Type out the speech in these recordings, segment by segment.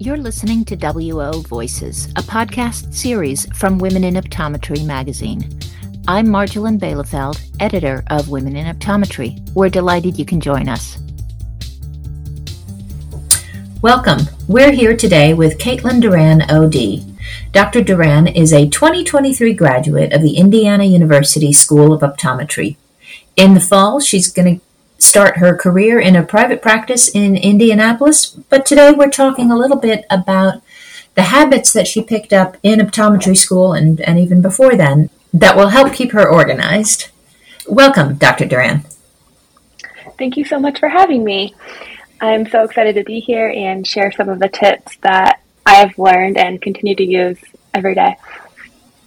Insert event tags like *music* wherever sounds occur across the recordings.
You're listening to WO Voices, a podcast series from Women in Optometry magazine. I'm Marjolin Bielefeld, editor of Women in Optometry. We're delighted you can join us. Welcome. We're here today with Kaitlyn Duran, OD. Dr. Duran is a 2023 graduate of the Indiana University School of Optometry. In the fall, she's going to start her career in a private practice in Indianapolis, but today we're talking a little bit about the habits that she picked up in optometry school and, and even before then that will help keep her organized. Welcome, Dr. Duran. Thank you so much for having me. I'm so excited to be here and share some of the tips that I've learned and continue to use every day.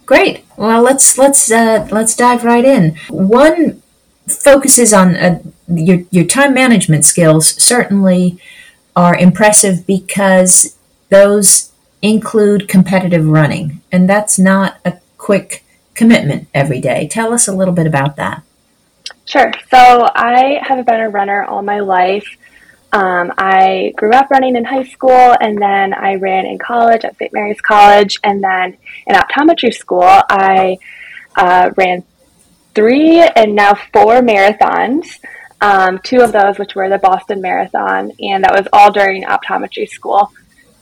Great. Well, let's let's uh, let's dive right in. One focuses on uh, your your time management skills. Certainly, are impressive because those include competitive running, and that's not a quick commitment every day. Tell us a little bit about that. Sure. So I have been a runner all my life. Um, I grew up running in high school, and then I ran in college at St. Mary's College, and then in optometry school, I uh, ran three and now four marathons. Um, two of those, which were the Boston Marathon, and that was all during optometry school.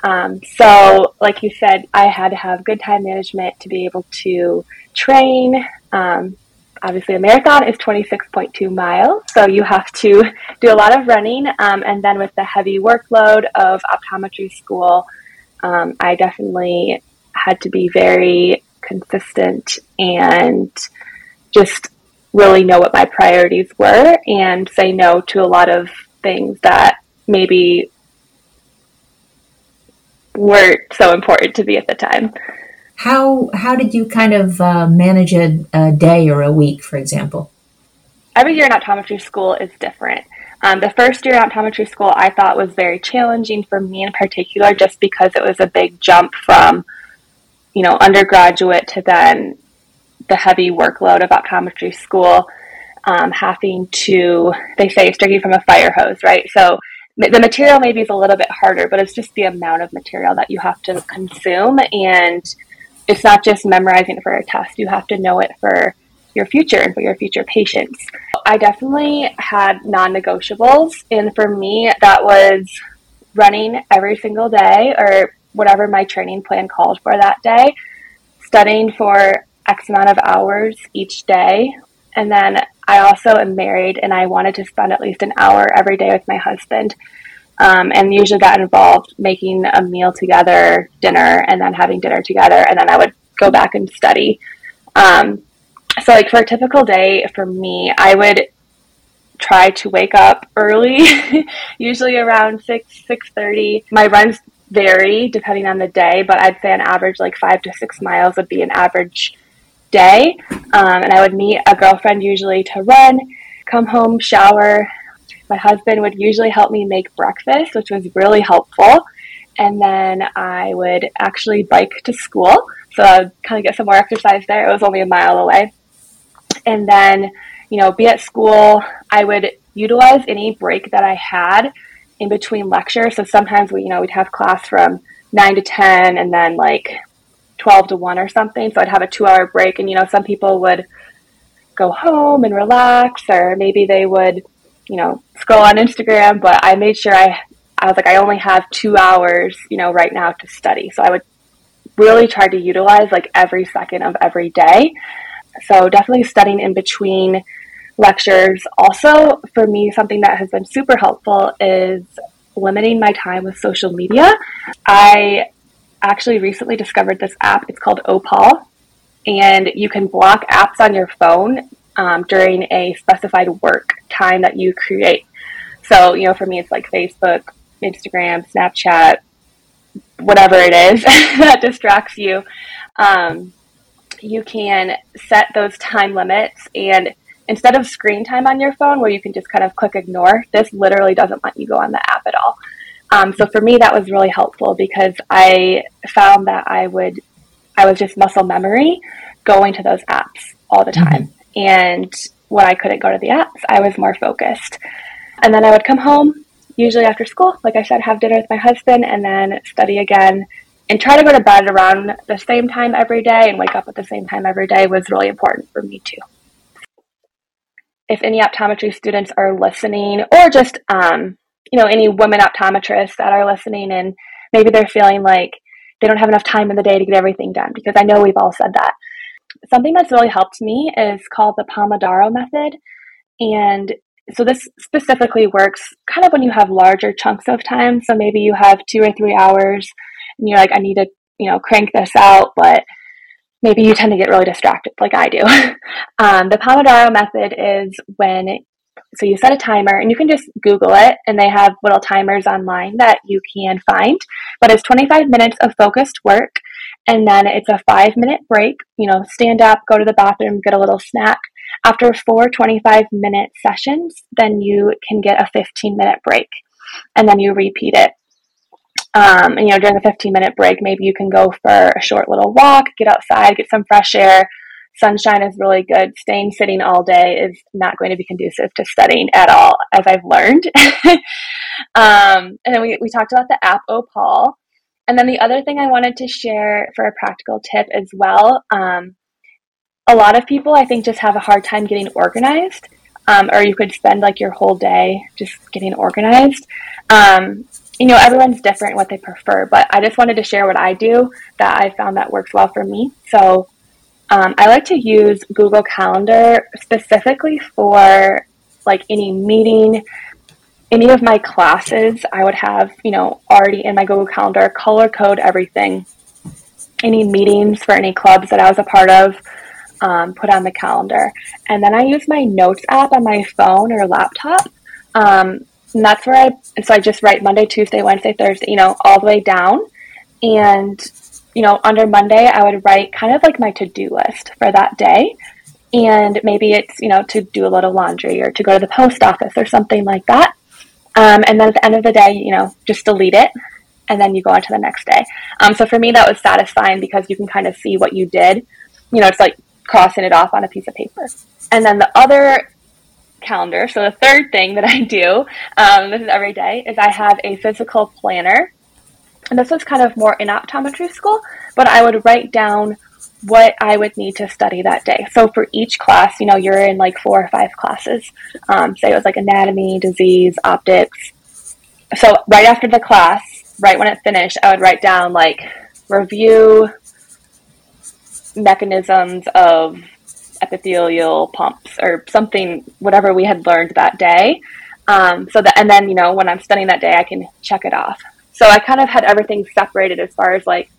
Um, so, like you said, I had to have good time management to be able to train, um, obviously a marathon is 26.2 miles so you have to do a lot of running um, and then with the heavy workload of optometry school um, i definitely had to be very consistent and just really know what my priorities were and say no to a lot of things that maybe weren't so important to me at the time how how did you kind of uh, manage a, a, day or a week, for example? Every year in optometry school is different. Um, the first year in optometry school, I thought was very challenging for me in particular, just because it was a big jump from, you know, undergraduate to then the heavy workload of optometry school, um, having to they say it's drinking from a fire hose, right? So the material maybe is a little bit harder, but it's just the amount of material that you have to consume and it's not just memorizing it for a test. You have to know it for your future and for your future patients. I definitely had non negotiables. And for me, that was running every single day or whatever my training plan called for that day, studying for X amount of hours each day. And then I also am married and I wanted to spend at least an hour every day with my husband. Um, and usually that involved making a meal together, dinner, and then having dinner together. And then I would go back and study. Um, so, like for a typical day for me, I would try to wake up early, *laughs* usually around six six thirty. My runs vary depending on the day, but I'd say on average, like five to six miles would be an average day. Um, and I would meet a girlfriend usually to run, come home, shower, my husband would usually help me make breakfast, which was really helpful. And then I would actually bike to school. So I would kind of get some more exercise there. It was only a mile away. And then, you know, be at school. I would utilize any break that I had in between lectures. So sometimes we, you know, we'd have class from nine to 10 and then like 12 to 1 or something. So I'd have a two hour break. And, you know, some people would go home and relax, or maybe they would you know, scroll on Instagram, but I made sure I, I was like, I only have two hours, you know, right now to study. So I would really try to utilize like every second of every day. So definitely studying in between lectures. Also, for me, something that has been super helpful is limiting my time with social media. I actually recently discovered this app. It's called Opal, and you can block apps on your phone um, during a specified work time that you create. So, you know, for me, it's like Facebook, Instagram, Snapchat, whatever it is *laughs* that distracts you. Um, you can set those time limits and instead of screen time on your phone where you can just kind of click ignore, this literally doesn't let you go on the app at all. Um, so for me, that was really helpful because I found that I would, I was just muscle memory going to those apps all the time. Mm-hmm. And when I couldn't go to the apps, I was more focused. And then I would come home, usually after school, like I said, have dinner with my husband and then study again and try to go to bed around the same time every day and wake up at the same time every day was really important for me too. If any optometry students are listening, or just um, you know any women optometrists that are listening, and maybe they're feeling like they don't have enough time in the day to get everything done, because I know we've all said that. Something that's really helped me is called the Pomodoro method, and so this specifically works kind of when you have larger chunks of time. So maybe you have two or three hours and you're like, I need to, you know, crank this out, but maybe you tend to get really distracted like I do. *laughs* um, the Pomodoro method is when, so you set a timer and you can just Google it and they have little timers online that you can find, but it's 25 minutes of focused work and then it's a five minute break, you know, stand up, go to the bathroom, get a little snack. After four 25 minute sessions, then you can get a 15 minute break and then you repeat it um, and you know, during the 15 minute break, maybe you can go for a short little walk, get outside, get some fresh air. Sunshine is really good. Staying sitting all day is not going to be conducive to studying at all, as I've learned. *laughs* um, and then we, we talked about the app Opal. And then the other thing I wanted to share for a practical tip as well um, a lot of people, I think, just have a hard time getting organized. Um, or you could spend like your whole day just getting organized. Um, you know, everyone's different what they prefer, but I just wanted to share what I do that I found that works well for me. So um, I like to use Google Calendar specifically for like any meeting, any of my classes. I would have, you know, already in my Google Calendar, color code everything. Any meetings for any clubs that I was a part of, um, put on the calendar. And then I use my notes app on my phone or laptop. Um, and that's where I, so I just write Monday, Tuesday, Wednesday, Thursday, you know, all the way down. And, you know, under Monday, I would write kind of like my to do list for that day. And maybe it's, you know, to do a little laundry or to go to the post office or something like that. Um, and then at the end of the day, you know, just delete it and then you go on to the next day. Um, so for me, that was satisfying because you can kind of see what you did. You know, it's like crossing it off on a piece of paper. And then the other calendar. So the third thing that I do, um, this is every day, is I have a physical planner. And this was kind of more in optometry school, but I would write down what I would need to study that day. So for each class, you know, you're in like four or five classes. Um, say it was like anatomy, disease, optics. So right after the class, right when it finished, I would write down like review mechanisms of epithelial pumps or something, whatever we had learned that day. Um, so that, and then, you know, when I'm studying that day, I can check it off. So I kind of had everything separated as far as like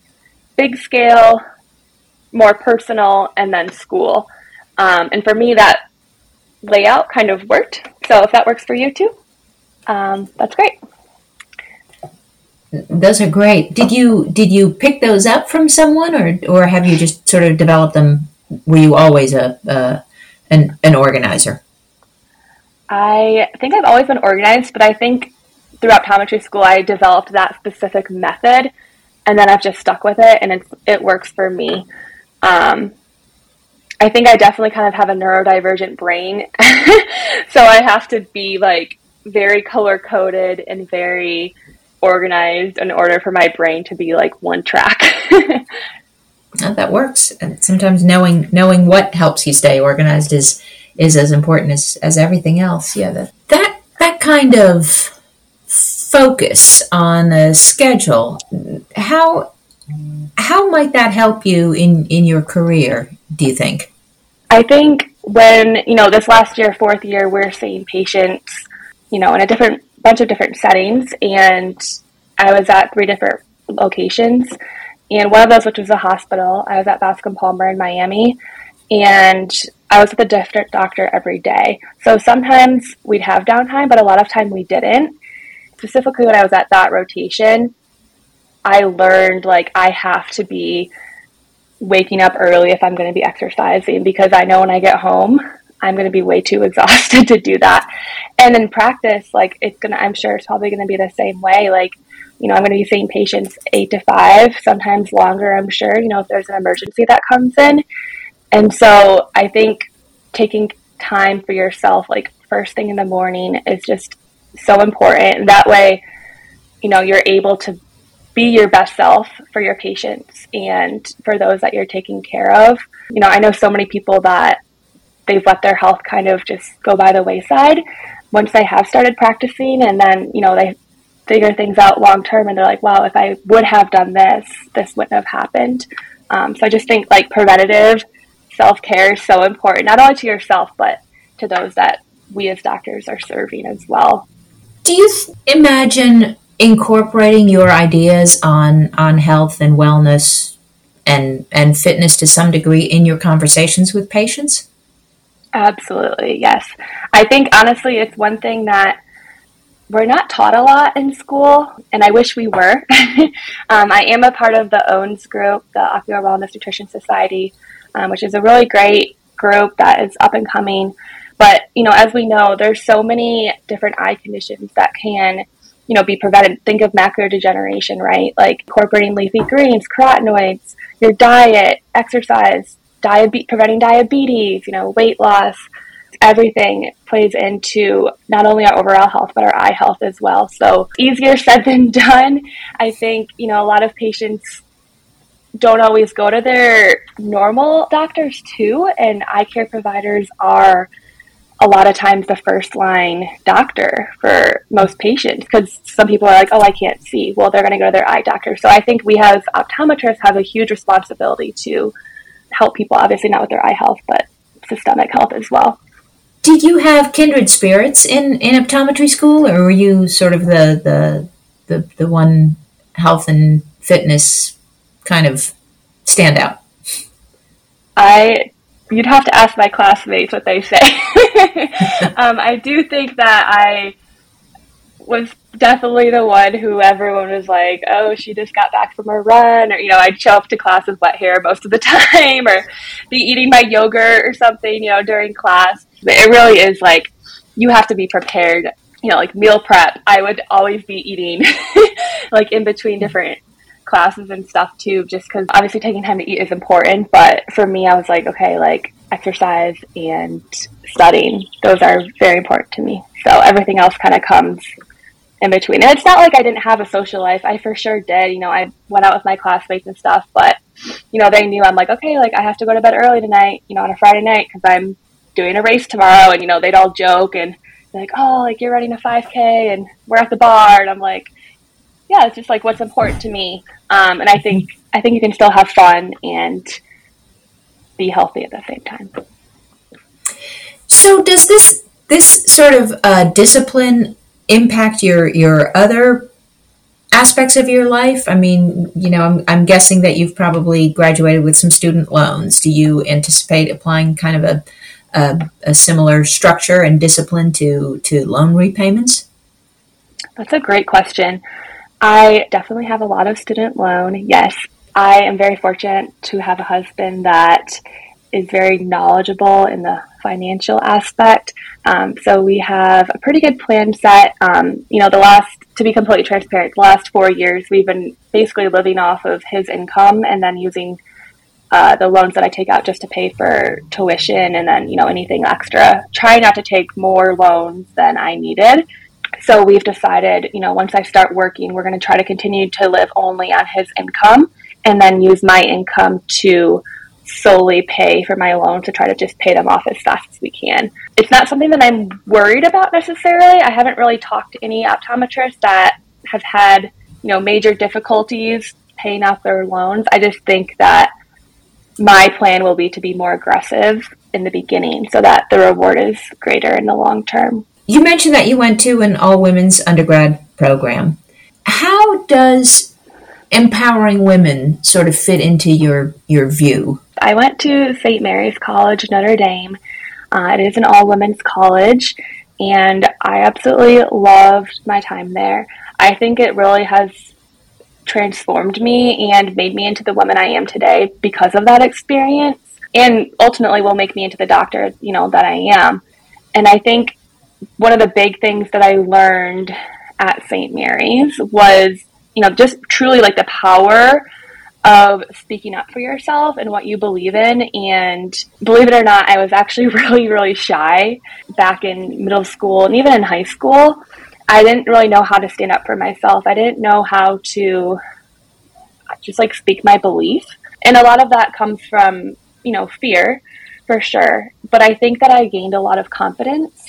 big scale, more personal, and then school. Um, and for me, that layout kind of worked. So if that works for you too, um, that's great. Those are great. Did you did you pick those up from someone, or or have you just sort of developed them were you always a uh, an an organizer? I think I've always been organized, but I think through optometry school I developed that specific method, and then I've just stuck with it, and it's it works for me. Um, I think I definitely kind of have a neurodivergent brain, *laughs* so I have to be like very color coded and very organized in order for my brain to be like one track. *laughs* that works. And sometimes knowing knowing what helps you stay organized is is as important as, as everything else. Yeah, that that that kind of focus on a schedule. How how might that help you in in your career? Do you think? I think when you know this last year, fourth year, we're seeing patients, you know, in a different bunch of different settings, and I was at three different locations and one of those, which was a hospital, I was at Bascom Palmer in Miami, and I was with a different doctor every day. So sometimes we'd have downtime, but a lot of time we didn't. Specifically, when I was at that rotation, I learned like I have to be waking up early if I'm going to be exercising because I know when I get home, I'm going to be way too *laughs* exhausted to do that. And in practice, like it's going to, I'm sure it's probably going to be the same way. Like you know, I'm going to be seeing patients eight to five, sometimes longer, I'm sure, you know, if there's an emergency that comes in. And so I think taking time for yourself, like first thing in the morning, is just so important. That way, you know, you're able to be your best self for your patients and for those that you're taking care of. You know, I know so many people that they've let their health kind of just go by the wayside once they have started practicing and then, you know, they figure things out long term and they're like, wow, if I would have done this, this wouldn't have happened. Um, so I just think like preventative self care is so important, not only to yourself, but to those that we as doctors are serving as well. Do you imagine incorporating your ideas on on health and wellness and and fitness to some degree in your conversations with patients? Absolutely, yes. I think honestly, it's one thing that we're not taught a lot in school, and I wish we were. *laughs* um, I am a part of the OWNS group, the Ocular Wellness Nutrition Society, um, which is a really great group that is up and coming. But you know, as we know, there's so many different eye conditions that can, you know, be prevented. Think of macular degeneration, right? Like incorporating leafy greens, carotenoids, your diet, exercise, diabetes, preventing diabetes, you know, weight loss. Everything plays into not only our overall health, but our eye health as well. So easier said *laughs* than done. I think, you know, a lot of patients don't always go to their normal doctors too, and eye care providers are a lot of times the first line doctor for most patients because some people are like, oh, I can't see. Well, they're going to go to their eye doctor. So I think we have optometrists have a huge responsibility to help people, obviously not with their eye health, but systemic health as well. Did you have kindred spirits in, in optometry school, or were you sort of the, the the the one health and fitness kind of standout? I you'd have to ask my classmates what they say. *laughs* um, I do think that I was definitely the one who everyone was like, "Oh, she just got back from a run," or you know, I'd show up to class with wet hair most of the *laughs* time, or be eating my yogurt or something, you know, during class. But it really is like you have to be prepared. You know, like meal prep. I would always be eating *laughs* like in between different classes and stuff too, just because obviously taking time to eat is important. But for me, I was like, okay, like exercise and studying, those are very important to me. So everything else kind of comes in between. And it's not like I didn't have a social life. I for sure did. You know, I went out with my classmates and stuff, but you know, they knew I'm like, okay, like I have to go to bed early tonight, you know, on a Friday night because I'm doing a race tomorrow. And, you know, they'd all joke and like, oh, like you're running a 5K and we're at the bar. And I'm like, yeah, it's just like what's important to me. Um, and I think I think you can still have fun and be healthy at the same time. So does this this sort of uh, discipline impact your your other aspects of your life? I mean, you know, I'm, I'm guessing that you've probably graduated with some student loans. Do you anticipate applying kind of a a, a similar structure and discipline to to loan repayments? That's a great question. I definitely have a lot of student loan. Yes, I am very fortunate to have a husband that is very knowledgeable in the financial aspect. Um, so we have a pretty good plan set. Um, you know, the last, to be completely transparent, the last four years we've been basically living off of his income and then using uh, the loans that I take out just to pay for tuition and then, you know, anything extra. Try not to take more loans than I needed. So we've decided, you know, once I start working, we're going to try to continue to live only on his income and then use my income to solely pay for my loan to try to just pay them off as fast as we can. It's not something that I'm worried about necessarily. I haven't really talked to any optometrists that have had, you know, major difficulties paying off their loans. I just think that my plan will be to be more aggressive in the beginning so that the reward is greater in the long term. You mentioned that you went to an all women's undergrad program. How does empowering women sort of fit into your your view? I went to St. Mary's College, Notre Dame. Uh, it is an all women's college, and I absolutely loved my time there. I think it really has transformed me and made me into the woman I am today because of that experience, and ultimately will make me into the doctor, you know, that I am. And I think one of the big things that I learned at St. Mary's was, you know, just truly like the power of speaking up for yourself and what you believe in. And believe it or not, I was actually *laughs* really, really shy back in middle school and even in high school. I didn't really know how to stand up for myself. I didn't know how to just like speak my belief. And a lot of that comes from, you know, fear for sure. But I think that I gained a lot of confidence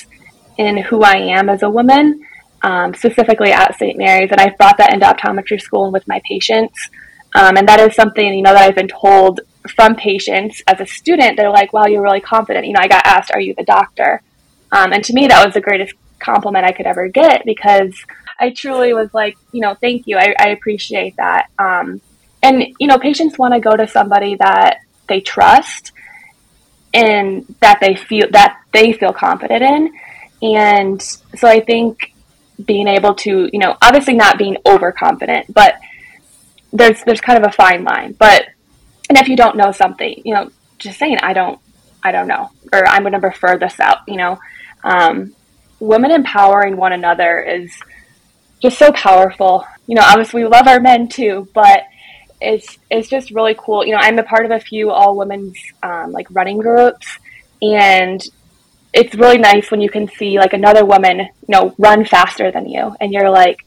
in who I am as a woman, um, specifically at St. Mary's. And I've brought that into optometry school and with my patients. Um, and that is something, you know, that I've been told from patients as a student. They're like, wow, you're really confident. You know, I got asked, are you the doctor? Um, and to me, that was the greatest compliment I could ever get because I truly was like, you know, thank you. I, I appreciate that. Um, and, you know, patients want to go to somebody that they trust and that they feel that they feel confident in. And so I think being able to, you know, obviously not being overconfident, but there's there's kind of a fine line. But and if you don't know something, you know, just saying I don't I don't know or I'm going to refer this out, you know. Um, women empowering one another is just so powerful. You know, obviously we love our men too, but it's it's just really cool. You know, I'm a part of a few all women's um, like running groups, and it's really nice when you can see like another woman, you know, run faster than you, and you're like,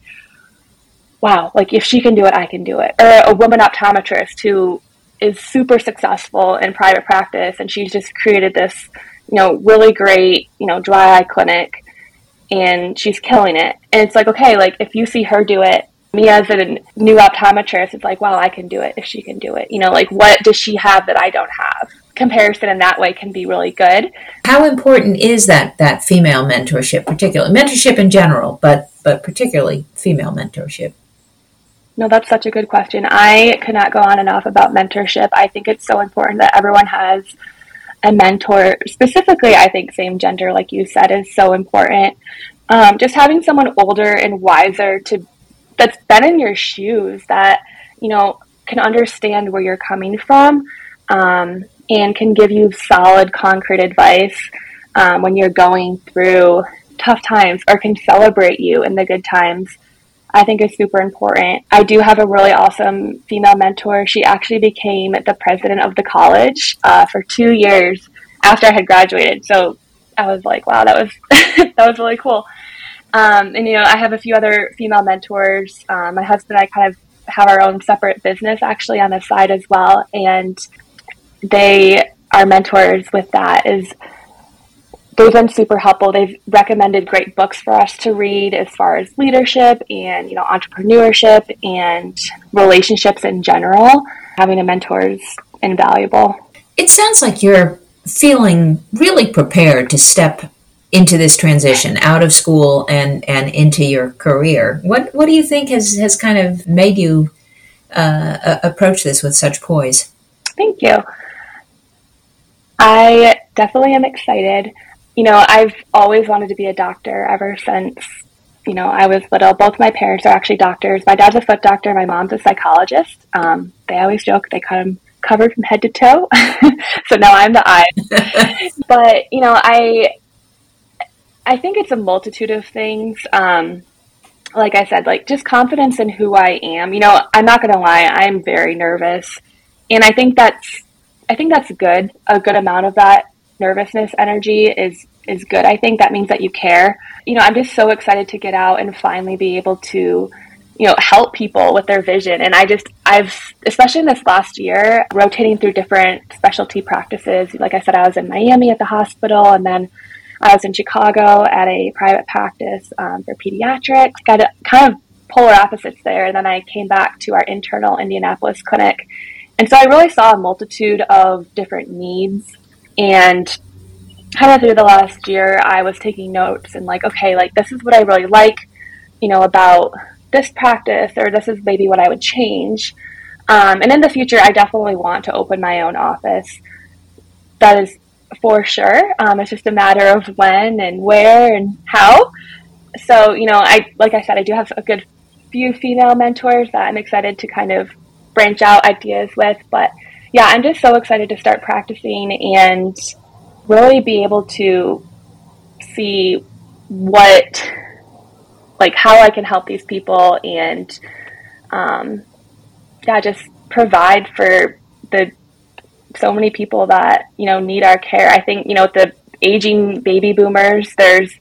wow, like if she can do it, I can do it. Or a woman optometrist who is super successful in private practice, and she's just created this, you know, really great, you know, dry eye clinic, and she's killing it. And it's like, okay, like if you see her do it, me as a new optometrist, it's like, wow, I can do it if she can do it. You know, like what does she have that I don't have? Comparison in that way can be really good. How important is that that female mentorship, particularly mentorship in general, but but particularly female mentorship? No, that's such a good question. I cannot go on enough about mentorship. I think it's so important that everyone has a mentor. Specifically, I think same gender, like you said, is so important. Um, just having someone older and wiser to that's been in your shoes that you know can understand where you're coming from um, and can give you solid concrete advice um, when you're going through tough times or can celebrate you in the good times i think is super important. I do have a really awesome female mentor. She actually became the president of the college uh, for two years after i had graduated. So i was like wow that was *laughs* that was really cool. Um, and you know, I have a few other female mentors. Um, my husband and I kind of have our own separate business actually on the side as well, and they are mentors with that. Is they've been super helpful. They've recommended great books for us to read as far as leadership and you know entrepreneurship and relationships in general. Having a mentor is invaluable. It sounds like you're feeling really prepared to step into this transition out of school and and into your career. What what do you think has has kind of made you uh, approach this with such poise? Thank you. I definitely am excited. You know, I've always wanted to be a doctor ever since you know I was little. Both my parents are actually doctors. My dad's a foot doctor. My mom's a psychologist. Um, they always joke they cut them covered from head to toe. *laughs* so now I'm the eye. *laughs* but you know, I I think it's a multitude of things. Um, like I said, like just confidence in who I am. You know, I'm not going to lie, I'm very nervous. And I think that's I think that's good. A good amount of that nervousness energy is is good. I think that means that you care. You know, I'm just so excited to get out and finally be able to you know help people with their vision and i just i've especially in this last year rotating through different specialty practices like i said i was in miami at the hospital and then I was in Chicago at a private practice um, for pediatrics. Got kind of polar opposites there. And then I came back to our internal Indianapolis clinic. And so I really saw a multitude of different needs. And kind of through the last year, I was taking notes and like, okay, like this is what I really like, you know, about this practice, or this is maybe what I would change. Um, and in the future, I definitely want to open my own office. That is for sure. Um, it's just a matter of when and where and how. So, you know, I like I said, I do have a good few female mentors that I'm excited to kind of branch out ideas with. But yeah, I'm just so excited to start practicing and really be able to see what, like, how I can help these people and, um, yeah, just provide for the so many people that you know need our care. I think you know the aging baby boomers. There's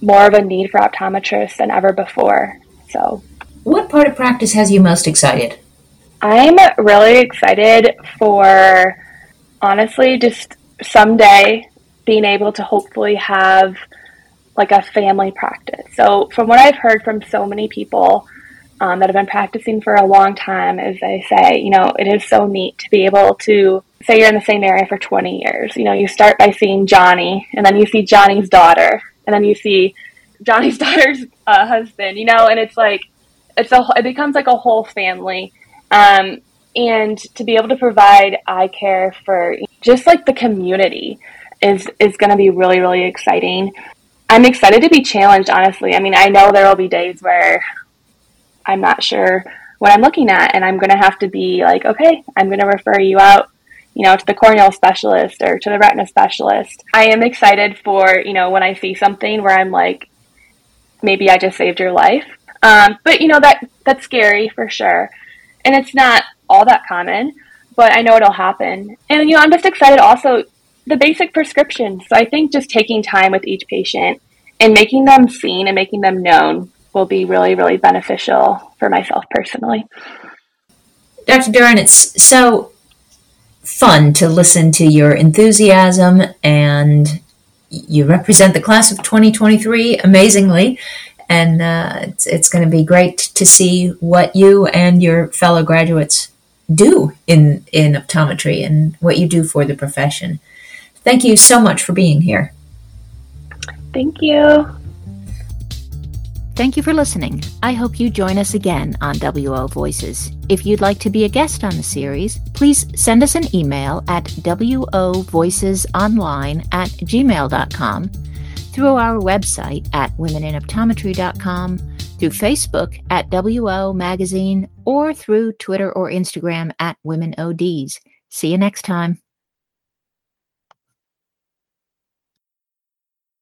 more of a need for optometrists than ever before. So, what part of practice has you most excited? I'm really excited for honestly just someday being able to hopefully have like a family practice. So, from what I've heard from so many people um, that have been practicing for a long time, is they say, you know, it is so neat to be able to say you're in the same area for 20 years. You know, you start by seeing Johnny, and then you see Johnny's daughter, and then you see Johnny's *laughs* daughter's uh, husband. You know, and it's like it's a it becomes like a whole family. Um, and to be able to provide eye care for just like the community is is going to be really really exciting. I'm excited to be challenged, honestly. I mean, I know there will be days where I'm not sure what I'm looking at, and I'm going to have to be like, okay, I'm going to refer you out, you know, to the corneal specialist or to the retina specialist. I am excited for, you know, when I see something where I'm like, maybe I just saved your life. Um, but you know that that's scary for sure, and it's not all that common. But I know it'll happen, and you know I'm just excited also the basic prescriptions. So I think just taking time with each patient and making them seen and making them known will be really, really beneficial for myself personally. Dr. Duran, it's so fun to listen to your enthusiasm and you represent the class of 2023 amazingly. And uh, it's, it's going to be great to see what you and your fellow graduates do in, in optometry and what you do for the profession. Thank you so much for being here. Thank you. Thank you for listening. I hope you join us again on WO Voices. If you'd like to be a guest on the series, please send us an email at wovoicesonline at gmail.com, through our website at womeninoptometry.com, through Facebook at WO Magazine, or through Twitter or Instagram at WomenODs. See you next time.